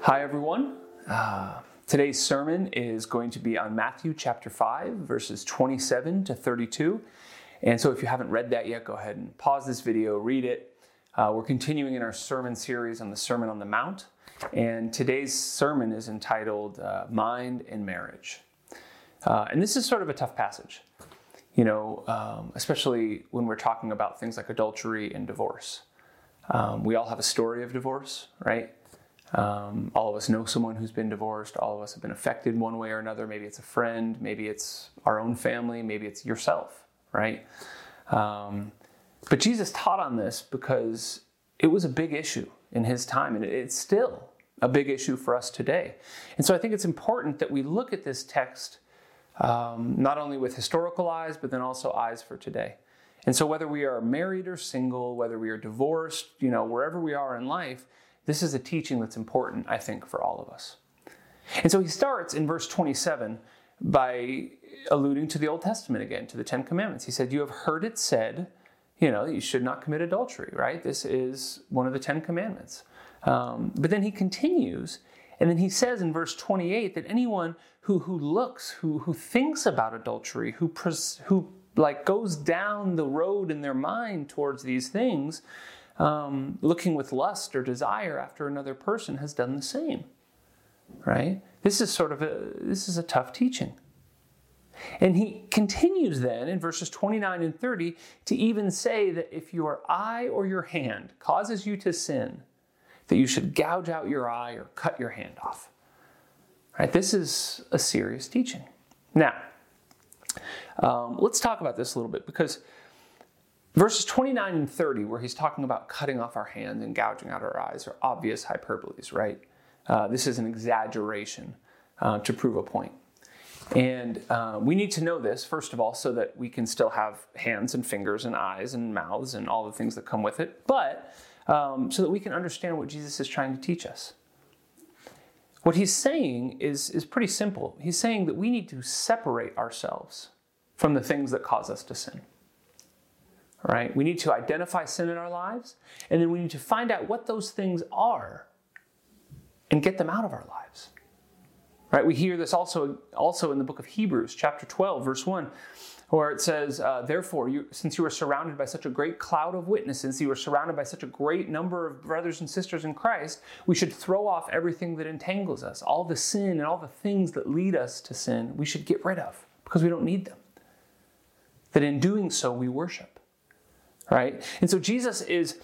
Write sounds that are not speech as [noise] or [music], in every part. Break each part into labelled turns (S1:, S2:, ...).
S1: Hi, everyone. Uh, today's sermon is going to be on Matthew chapter 5, verses 27 to 32. And so, if you haven't read that yet, go ahead and pause this video, read it. Uh, we're continuing in our sermon series on the Sermon on the Mount. And today's sermon is entitled uh, Mind and Marriage. Uh, and this is sort of a tough passage, you know, um, especially when we're talking about things like adultery and divorce. Um, we all have a story of divorce, right? Um, all of us know someone who's been divorced. All of us have been affected one way or another. Maybe it's a friend, maybe it's our own family, maybe it's yourself, right? Um, but Jesus taught on this because it was a big issue in his time, and it's still a big issue for us today. And so I think it's important that we look at this text um, not only with historical eyes, but then also eyes for today. And so whether we are married or single, whether we are divorced, you know, wherever we are in life, this is a teaching that's important, I think, for all of us. And so he starts in verse 27 by alluding to the Old Testament again, to the Ten Commandments. He said, You have heard it said, you know, you should not commit adultery, right? This is one of the Ten Commandments. Um, but then he continues, and then he says in verse 28 that anyone who, who looks, who, who thinks about adultery, who, pres, who like goes down the road in their mind towards these things, um, looking with lust or desire after another person has done the same. Right? This is sort of a this is a tough teaching. And he continues then in verses 29 and 30 to even say that if your eye or your hand causes you to sin, that you should gouge out your eye or cut your hand off. Right? This is a serious teaching. Now, um, let's talk about this a little bit because Verses 29 and 30, where he's talking about cutting off our hands and gouging out our eyes, are obvious hyperboles, right? Uh, this is an exaggeration uh, to prove a point. And uh, we need to know this, first of all, so that we can still have hands and fingers and eyes and mouths and all the things that come with it, but um, so that we can understand what Jesus is trying to teach us. What he's saying is, is pretty simple. He's saying that we need to separate ourselves from the things that cause us to sin right? We need to identify sin in our lives, and then we need to find out what those things are and get them out of our lives. Right? We hear this also, also in the book of Hebrews, chapter 12, verse 1, where it says, uh, Therefore, you, since you are surrounded by such a great cloud of witnesses, you are surrounded by such a great number of brothers and sisters in Christ, we should throw off everything that entangles us, all the sin and all the things that lead us to sin, we should get rid of because we don't need them. That in doing so, we worship right? And so Jesus is,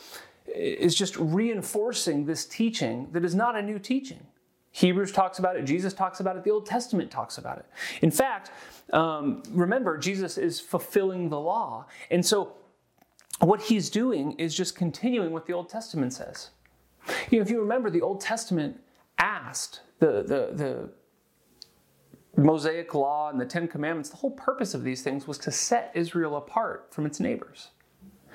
S1: is just reinforcing this teaching that is not a new teaching. Hebrews talks about it, Jesus talks about it, the Old Testament talks about it. In fact, um, remember, Jesus is fulfilling the law. And so what he's doing is just continuing what the Old Testament says. You know, if you remember, the Old Testament asked the, the, the Mosaic law and the Ten Commandments, the whole purpose of these things was to set Israel apart from its neighbors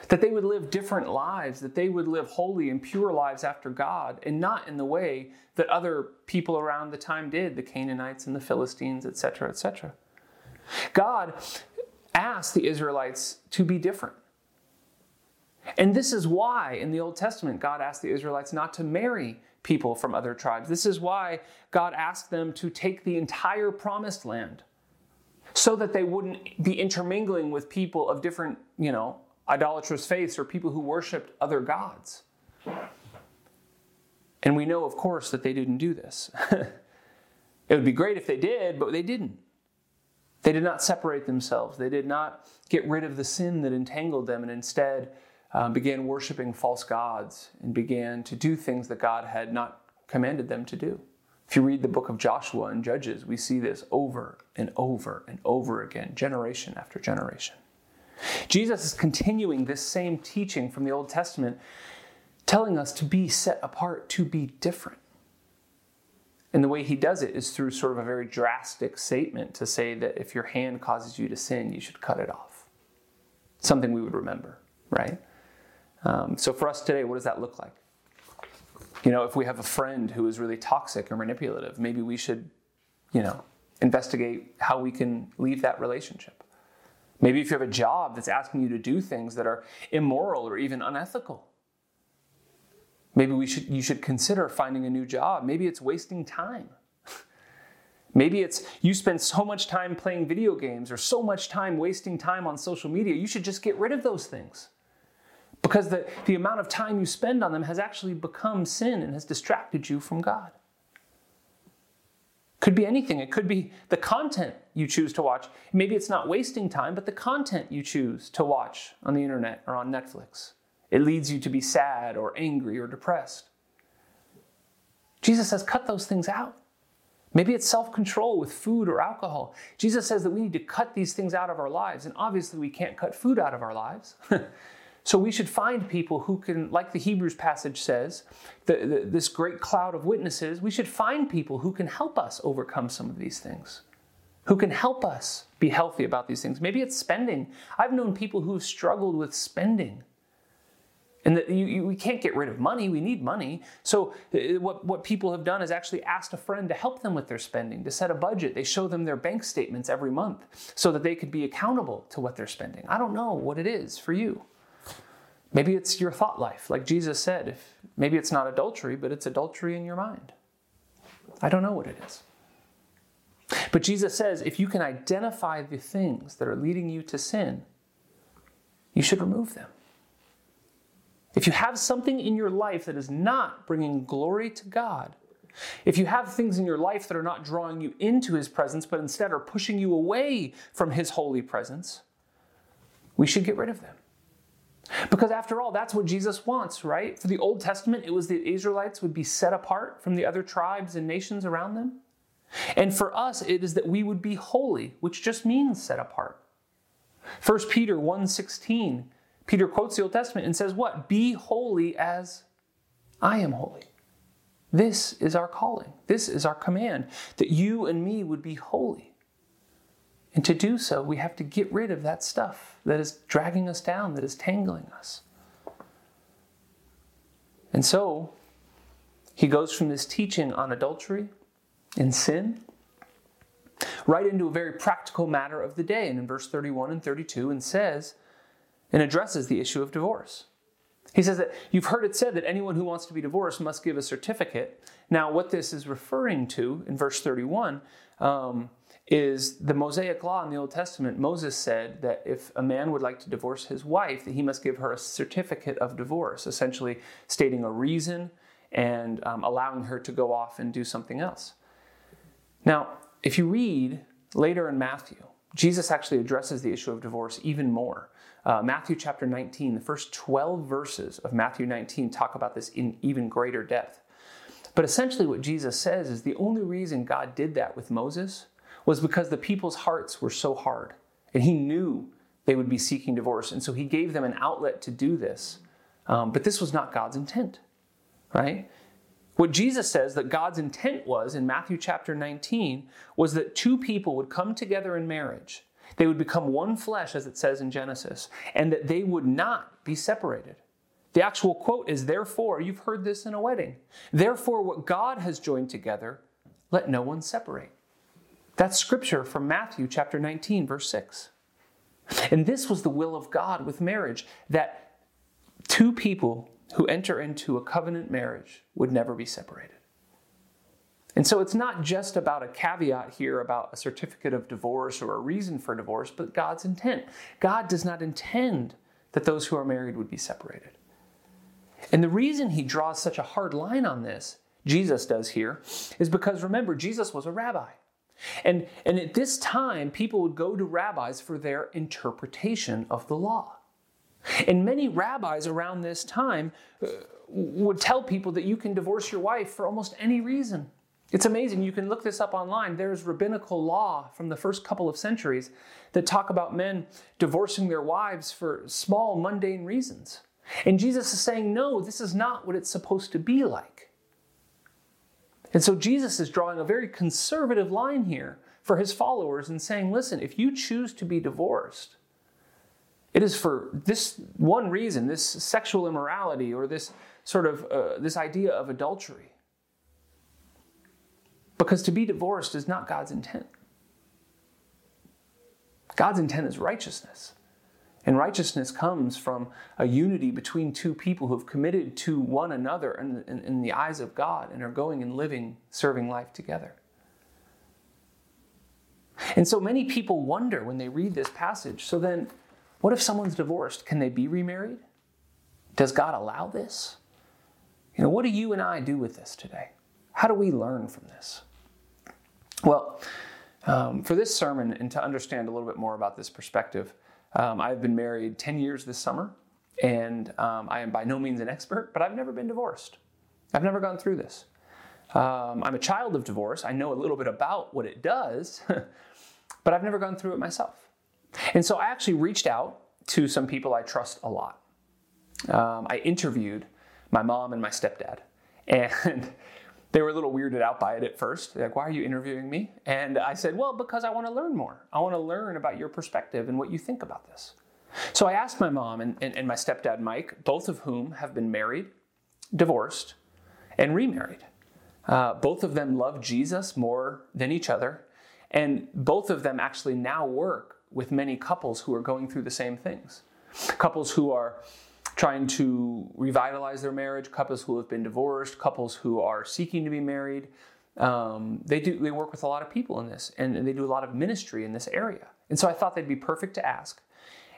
S1: that they would live different lives, that they would live holy and pure lives after God, and not in the way that other people around the time did, the Canaanites and the Philistines, etc., etc. God asked the Israelites to be different. And this is why in the Old Testament God asked the Israelites not to marry people from other tribes. This is why God asked them to take the entire promised land so that they wouldn't be intermingling with people of different, you know, idolatrous faiths or people who worshiped other gods. And we know, of course, that they didn't do this. [laughs] it would be great if they did, but they didn't. They did not separate themselves. They did not get rid of the sin that entangled them and instead uh, began worshiping false gods and began to do things that God had not commanded them to do. If you read the book of Joshua and Judges, we see this over and over and over again, generation after generation. Jesus is continuing this same teaching from the Old Testament, telling us to be set apart, to be different. And the way he does it is through sort of a very drastic statement to say that if your hand causes you to sin, you should cut it off. Something we would remember, right? Um, so for us today, what does that look like? You know, if we have a friend who is really toxic or manipulative, maybe we should, you know, investigate how we can leave that relationship. Maybe if you have a job that's asking you to do things that are immoral or even unethical. Maybe we should, you should consider finding a new job. Maybe it's wasting time. [laughs] Maybe it's you spend so much time playing video games or so much time wasting time on social media. You should just get rid of those things. Because the, the amount of time you spend on them has actually become sin and has distracted you from God. Could be anything. It could be the content you choose to watch. Maybe it's not wasting time, but the content you choose to watch on the internet or on Netflix. It leads you to be sad or angry or depressed. Jesus says, cut those things out. Maybe it's self control with food or alcohol. Jesus says that we need to cut these things out of our lives, and obviously we can't cut food out of our lives. [laughs] so we should find people who can, like the Hebrews passage says, the, the, this great cloud of witnesses, we should find people who can help us overcome some of these things, who can help us be healthy about these things. Maybe it's spending. I've known people who've struggled with spending and that you, you, we can't get rid of money, we need money. So, uh, what, what people have done is actually asked a friend to help them with their spending, to set a budget. They show them their bank statements every month so that they could be accountable to what they're spending. I don't know what it is for you. Maybe it's your thought life, like Jesus said. If, maybe it's not adultery, but it's adultery in your mind. I don't know what it is. But Jesus says if you can identify the things that are leading you to sin, you should remove them. If you have something in your life that is not bringing glory to God, if you have things in your life that are not drawing you into His presence, but instead are pushing you away from His holy presence, we should get rid of them. Because after all, that's what Jesus wants, right? For the Old Testament, it was the Israelites would be set apart from the other tribes and nations around them. And for us, it is that we would be holy, which just means set apart. 1 Peter 1:16 Peter quotes the Old Testament and says, What? Be holy as I am holy. This is our calling. This is our command that you and me would be holy. And to do so, we have to get rid of that stuff that is dragging us down, that is tangling us. And so, he goes from this teaching on adultery and sin right into a very practical matter of the day. And in verse 31 and 32, and says, and addresses the issue of divorce. He says that you've heard it said that anyone who wants to be divorced must give a certificate. Now, what this is referring to in verse 31 um, is the Mosaic law in the Old Testament. Moses said that if a man would like to divorce his wife, that he must give her a certificate of divorce, essentially stating a reason and um, allowing her to go off and do something else. Now, if you read later in Matthew, Jesus actually addresses the issue of divorce even more. Uh, Matthew chapter 19, the first 12 verses of Matthew 19 talk about this in even greater depth. But essentially, what Jesus says is the only reason God did that with Moses was because the people's hearts were so hard. And he knew they would be seeking divorce. And so he gave them an outlet to do this. Um, but this was not God's intent, right? What Jesus says that God's intent was in Matthew chapter 19 was that two people would come together in marriage. They would become one flesh, as it says in Genesis, and that they would not be separated. The actual quote is, Therefore, you've heard this in a wedding. Therefore, what God has joined together, let no one separate. That's scripture from Matthew chapter 19, verse 6. And this was the will of God with marriage that two people who enter into a covenant marriage would never be separated. And so it's not just about a caveat here about a certificate of divorce or a reason for divorce, but God's intent. God does not intend that those who are married would be separated. And the reason he draws such a hard line on this, Jesus does here, is because remember, Jesus was a rabbi. And, and at this time, people would go to rabbis for their interpretation of the law. And many rabbis around this time uh, would tell people that you can divorce your wife for almost any reason. It's amazing. You can look this up online. There's rabbinical law from the first couple of centuries that talk about men divorcing their wives for small, mundane reasons. And Jesus is saying, no, this is not what it's supposed to be like. And so Jesus is drawing a very conservative line here for his followers and saying, listen, if you choose to be divorced, it is for this one reason, this sexual immorality or this sort of uh, this idea of adultery. Because to be divorced is not God's intent. God's intent is righteousness. And righteousness comes from a unity between two people who have committed to one another in, in, in, the eyes of God and are going and living, serving life together. And so many people wonder when they read this passage so then, what if someone's divorced? Can they be remarried? Does God allow this? You know, what do you and I do with this today? How do we learn from this? Well, um, for this sermon and to understand a little bit more about this perspective, um, I've been married 10 years this summer, and um, I am by no means an expert, but I've never been divorced. I've never gone through this. Um, I'm a child of divorce. I know a little bit about what it does, [laughs] but I've never gone through it myself. And so I actually reached out to some people I trust a lot. Um, I interviewed my mom and my stepdad, [laughs] and they were a little weirded out by it at first. They're like, why are you interviewing me? And I said, well, because I want to learn more. I want to learn about your perspective and what you think about this. So I asked my mom and, and, and my stepdad, Mike, both of whom have been married, divorced, and remarried. Uh, both of them love Jesus more than each other. And both of them actually now work with many couples who are going through the same things. Couples who are trying to revitalize their marriage, couples who have been divorced, couples who are seeking to be married. Um, they do they work with a lot of people in this, and, and, they do a lot of ministry in this area. And so I thought they'd be perfect to ask.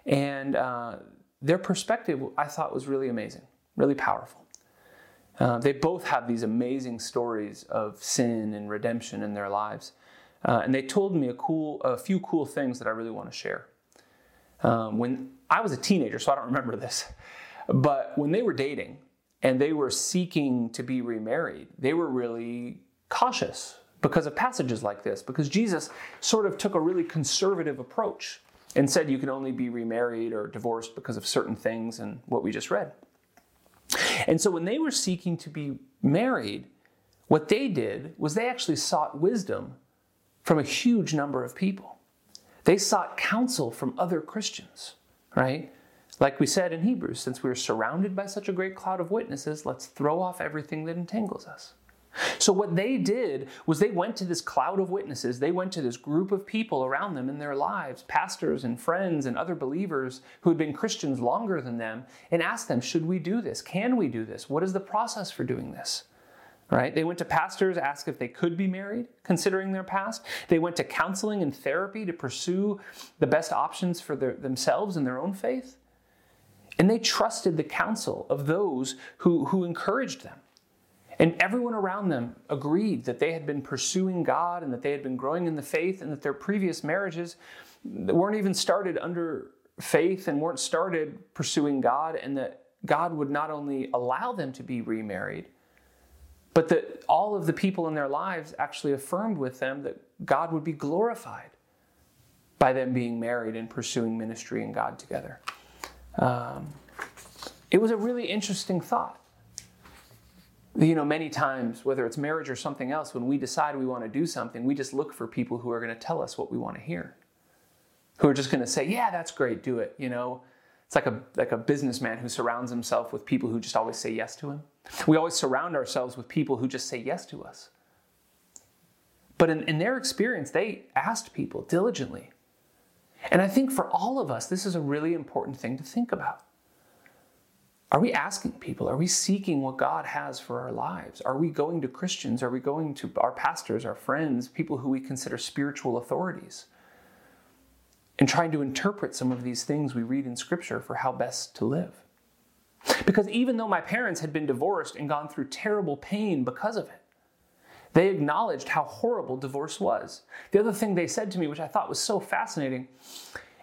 S1: And uh, their perspective, I thought, was really amazing, really powerful. Uh, they both have these amazing stories of sin and redemption in their lives, uh, and they told me a cool, a few cool things that I really want to share. Um, when I was a teenager, so I don't remember this, but when they were dating and they were seeking to be remarried, they were really cautious because of passages like this, because Jesus sort of took a really conservative approach and said you can only be remarried or divorced because of certain things and what we just read. And so when they were seeking to be married, what they did was they actually sought wisdom from a huge number of people. They sought counsel from other Christians, right? Like we said in Hebrews, since we are surrounded by such a great cloud of witnesses, let's throw off everything that entangles us. So, what they did was they went to this cloud of witnesses, they went to this group of people around them in their lives, pastors and friends and other believers who had been Christians longer than them, and asked them, Should we do this? Can we do this? What is the process for doing this? Right? They went to pastors, asked if they could be married, considering their past. They went to counseling and therapy to pursue the best options for their, themselves and their own faith. And they trusted the counsel of those who, who encouraged them. And everyone around them agreed that they had been pursuing God and that they had been growing in the faith and that their previous marriages weren't even started under faith and weren't started pursuing God and that God would not only allow them to be remarried, but that all of the people in their lives actually affirmed with them that God would be glorified by them being married and pursuing ministry and God together. Um, it was a really interesting thought. You know, many times, whether it's marriage or something else, when we decide we want to do something, we just look for people who are going to tell us what we want to hear, who are just going to say, "Yeah, that's great, do it." You know, it's like a like a businessman who surrounds himself with people who just always say yes to him. We always surround ourselves with people who just say yes to us. But in, in their experience, they asked people diligently, and I think for all of us, this is a really important thing to think about. Are we asking people? Are we seeking what God has for our lives? Are we going to Christians? Are we going to our pastors, our friends, people who we consider spiritual authorities? And trying to interpret some of these things we read in Scripture for how best to live. Because even though my parents had been divorced and gone through terrible pain because of it, they acknowledged how horrible divorce was. The other thing they said to me, which I thought was so fascinating,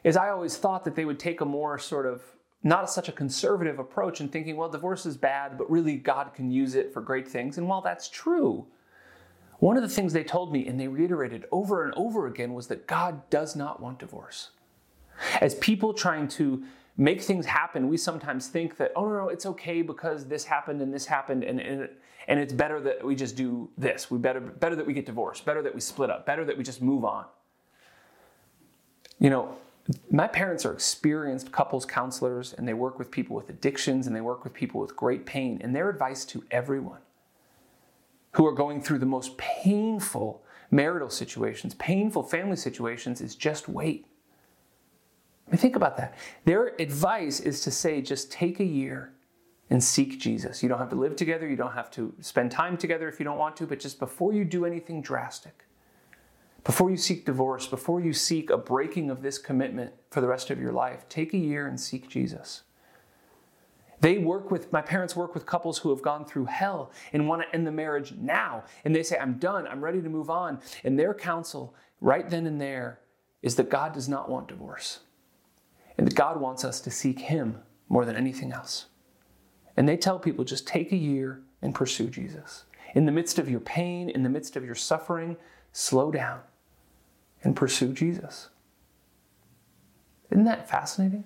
S1: is I always thought that they would take a more sort of not such a conservative approach in thinking, well, divorce is bad, but really God can use it for great things. And while that's true, one of the things they told me and they reiterated over and over again was that God does not want divorce. As people trying to make things happen, we sometimes think that, oh, no, no, it's okay because this happened and this happened, and, and, and it's better that we just do this. We better, better that we get divorced, better that we split up, better that we just move on. You know, my parents are experienced couples counselors and they work with people with addictions and they work with people with great pain. And their advice to everyone who are going through the most painful marital situations, painful family situations, is just wait. I mean, think about that. Their advice is to say, just take a year and seek Jesus. You don't have to live together, you don't have to spend time together if you don't want to, but just before you do anything drastic, before you seek divorce, before you seek a breaking of this commitment for the rest of your life, take a year and seek Jesus. They work with, my parents work with couples who have gone through hell and want to end the marriage now. And they say, I'm done, I'm ready to move on. And their counsel, right then and there, is that God does not want divorce. And God wants us to seek Him more than anything else. And they tell people just take a year and pursue Jesus. In the midst of your pain, in the midst of your suffering, slow down and pursue Jesus. Isn't that fascinating?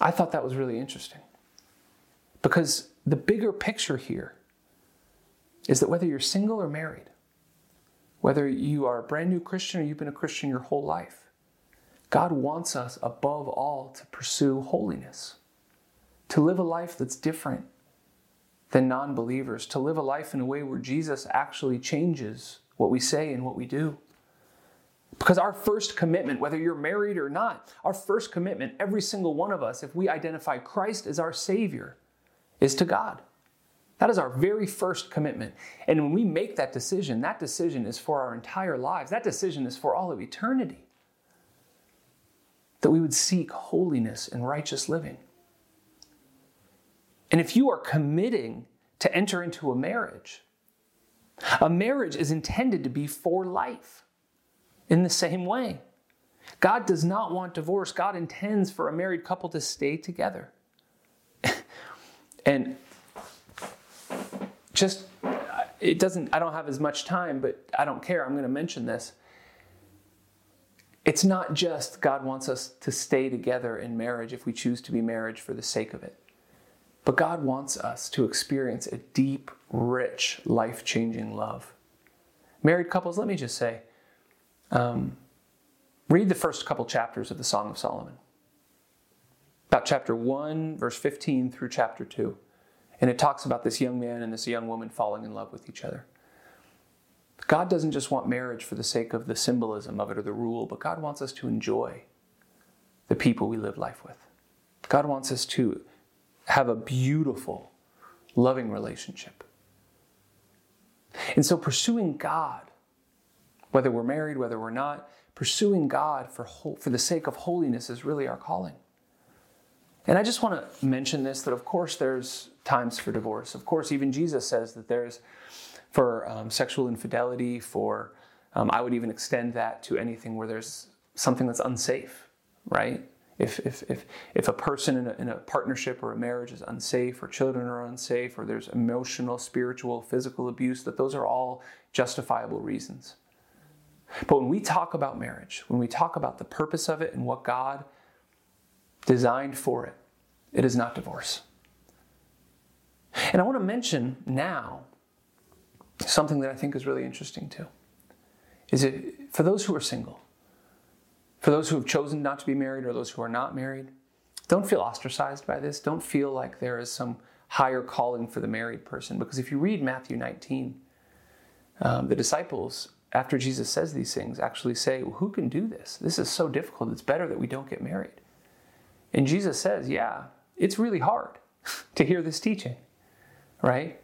S1: I thought that was really interesting. Because the bigger picture here is that whether you're single or married, whether you are a brand new Christian or you've been a Christian your whole life, God wants us above all to pursue holiness, to live a life that's different than non believers, to live a life in a way where Jesus actually changes what we say and what we do. Because our first commitment, whether you're married or not, our first commitment, every single one of us, if we identify Christ as our Savior, is to God. That is our very first commitment. And when we make that decision, that decision is for our entire lives. That decision is for all of eternity. That we would seek holiness and righteous living. And if you are committing to enter into a marriage, a marriage is intended to be for life in the same way. God does not want divorce. God intends for a married couple to stay together. [laughs] and just, it doesn't, I don't have as much time, but I don't care. I'm going to mention this. It's not just God wants us to stay together in marriage if we choose to be marriage for the sake of it. But God wants us to experience a deep, rich, life changing love. Married couples, let me just say, um, read the first couple chapters of the Song of Solomon. About chapter 1, verse 15 through chapter 2. And it talks about this young man and this young woman falling in love with each other. God doesn't just want marriage for the sake of the symbolism of it or the rule, but God wants us to enjoy the people we live life with. God wants us to have a beautiful, loving relationship. And so pursuing God whether we're married, whether we're not, pursuing God for, for the sake of holiness is really our calling. And I just want to mention this that, of course, there's times for divorce. Of course, even Jesus says that there's for um, sexual infidelity, for, um, I would even extend that to anything where there's something that's unsafe, right? If, if, if, if a person in a, in a partnership or a marriage is unsafe, or children are unsafe, or there's emotional, spiritual, physical abuse, that those are all justifiable reasons. But when we talk about marriage, when we talk about the purpose of it and what God designed for it, it is not divorce. And I want to mention now something that I think is really interesting too. Is it for those who are single, for those who have chosen not to be married or those who are not married, don't feel ostracized by this. Don't feel like there is some higher calling for the married person. Because if you read Matthew 19, um, the disciples after Jesus says these things, actually say, well, Who can do this? This is so difficult. It's better that we don't get married. And Jesus says, Yeah, it's really hard [laughs] to hear this teaching, right?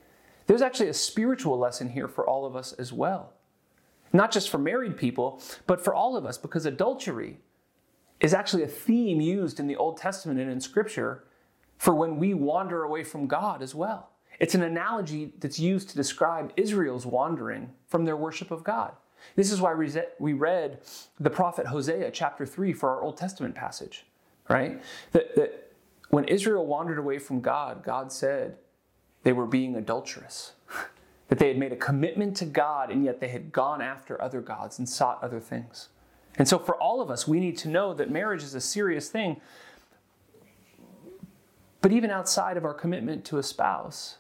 S1: There's actually a spiritual lesson here for all of us as well. Not just for married people, but for all of us, because adultery is actually a theme used in the Old Testament and in Scripture for when we wander away from God as well. It's an analogy that's used to describe Israel's wandering from their worship of God. This is why we read the prophet Hosea chapter 3 for our Old Testament passage, right? That, that when Israel wandered away from God, God said they were being adulterous, [laughs] that they had made a commitment to God and yet they had gone after other gods and sought other things. And so, for all of us, we need to know that marriage is a serious thing. But even outside of our commitment to a spouse,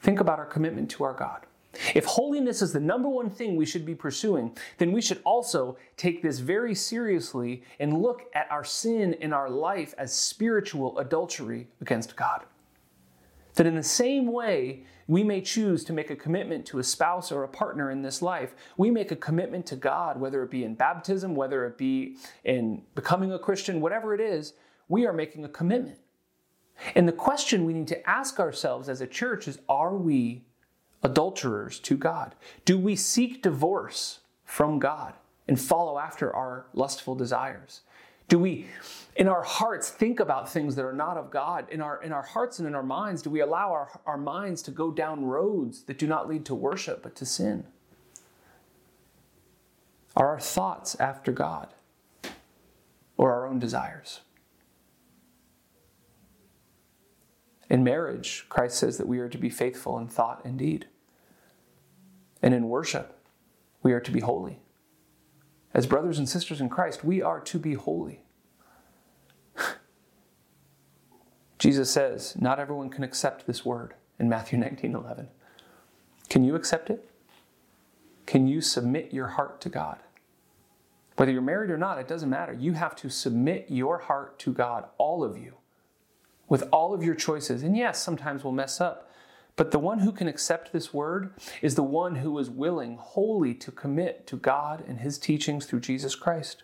S1: Think about our commitment to our God. If holiness is the number one thing we should be pursuing, then we should also take this very seriously and look at our sin in our life as spiritual adultery against God. That in the same way, we may choose to make a commitment to a spouse or a partner in this life. We make a commitment to God, whether it be in baptism, whether it be in becoming a Christian, whatever it is, we are making a commitment. And the question we need to ask ourselves as a church is are we adulterers to God? Do we seek divorce from God and follow after our lustful desires? Do we, in our hearts, think about things that are not of God? In our, in our hearts and in our minds, do we allow our, our minds to go down roads that do not lead to worship but to sin? Are our thoughts after God or our own desires? In marriage, Christ says that we are to be faithful in thought and deed. And in worship, we are to be holy. As brothers and sisters in Christ, we are to be holy. Jesus says, Not everyone can accept this word in Matthew [laughs] 19 11. Can you accept it? Can you submit your heart to God? Whether you're married or not, it doesn't matter. You have to submit your heart to God, all of you with all of your choices. And yes, sometimes we'll mess up. But the one who can accept this word is the one who is willing wholly to commit to God and his teachings through Jesus Christ.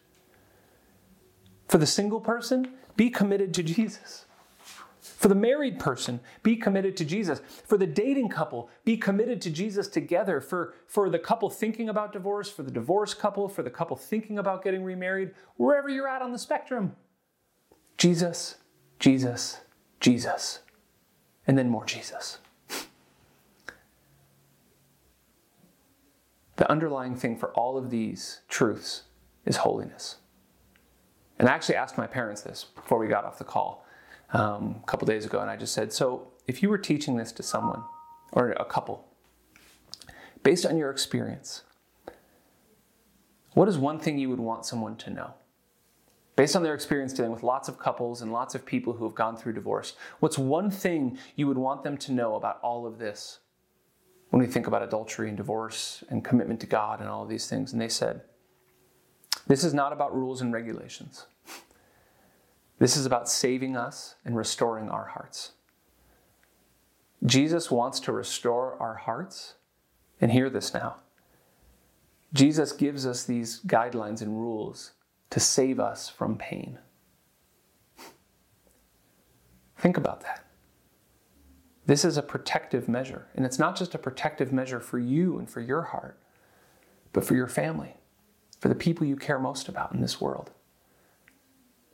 S1: For the single person, be committed to Jesus. For the married person, be committed to Jesus. For the dating couple, be committed to Jesus together. For, for the couple thinking about divorce, for the divorced couple, for the couple thinking about getting remarried, wherever you're at on the spectrum, Jesus, Jesus, Jesus, and then more Jesus. [laughs] the underlying thing for all of these truths is holiness. And I actually asked my parents this before we got off the call um, a couple days ago, and I just said, So, if you were teaching this to someone or a couple, based on your experience, what is one thing you would want someone to know? based on their experience dealing with lots of couples and lots of people who have gone through divorce, what's one thing you would want them to know about all of this when we think about adultery and divorce and commitment to God and all of these things? And they said, This is not about rules and regulations. This is about saving us and restoring our hearts. Jesus wants to restore our hearts. And hear this now. Jesus gives us these guidelines and rules to save us from pain. Think about that. This is a protective measure. And it's not just a protective measure for you and for your heart, but for your family, for the people you care most about in this world.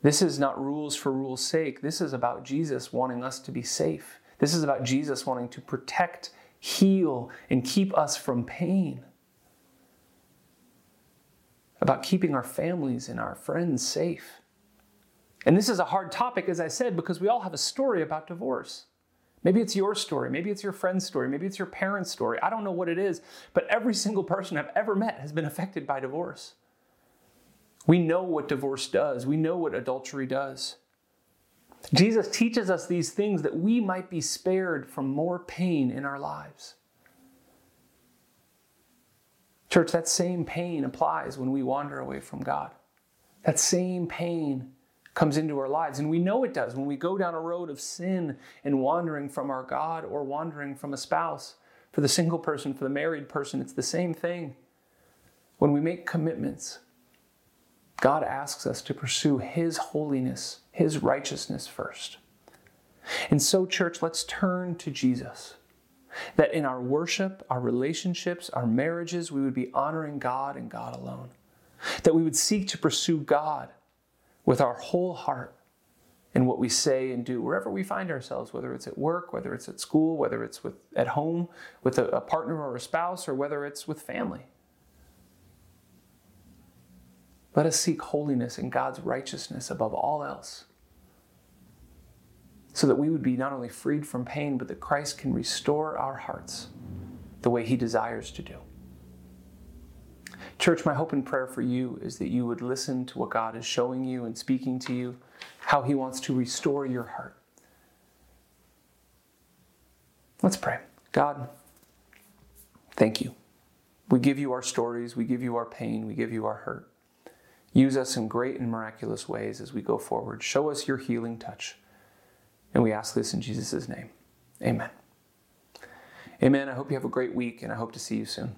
S1: This is not rules for rules' sake. This is about Jesus wanting us to be safe. This is about Jesus wanting to protect, heal, and keep us from pain about keeping our families and our friends safe. And this is a hard topic, as I said, because we all have a story about divorce. Maybe it's your story, maybe it's your friend's story, maybe it's your parents' story. I don't know what it is, but every single person I've ever met has been affected by divorce. We know what divorce does, we know what adultery does. Jesus teaches us these things that we might be spared from more pain in our lives. Church, that same pain applies when we wander away from God. That same pain comes into our lives. And we know it does when we go down a road of sin and wandering from our God or wandering from a spouse. For the single person, for the married person, it's the same thing. When we make commitments, God asks us to pursue His holiness, His righteousness first. And so, church, let's turn to Jesus. That in our worship, our relationships, our marriages, we would be honoring God and God alone. That we would seek to pursue God with our whole heart in what we say and do wherever we find ourselves, whether it's at work, whether it's at school, whether it's with, at home with a, a partner or a spouse, or whether it's with family. Let us seek holiness and God's righteousness above all else so that we would be not only freed from pain, but that Christ can restore our hearts the way He desires to do. Church, my hope and prayer for you is that you would listen to what God is showing you and speaking to you, how He wants to restore your heart. Let's pray. God, thank you. We give you our stories, we give you our pain, we give you our hurt. Use us in great and miraculous ways as we go forward. Show us your healing touch. And we ask this in Jesus' name. Amen. Amen. I hope you have a great week and I hope to see you soon.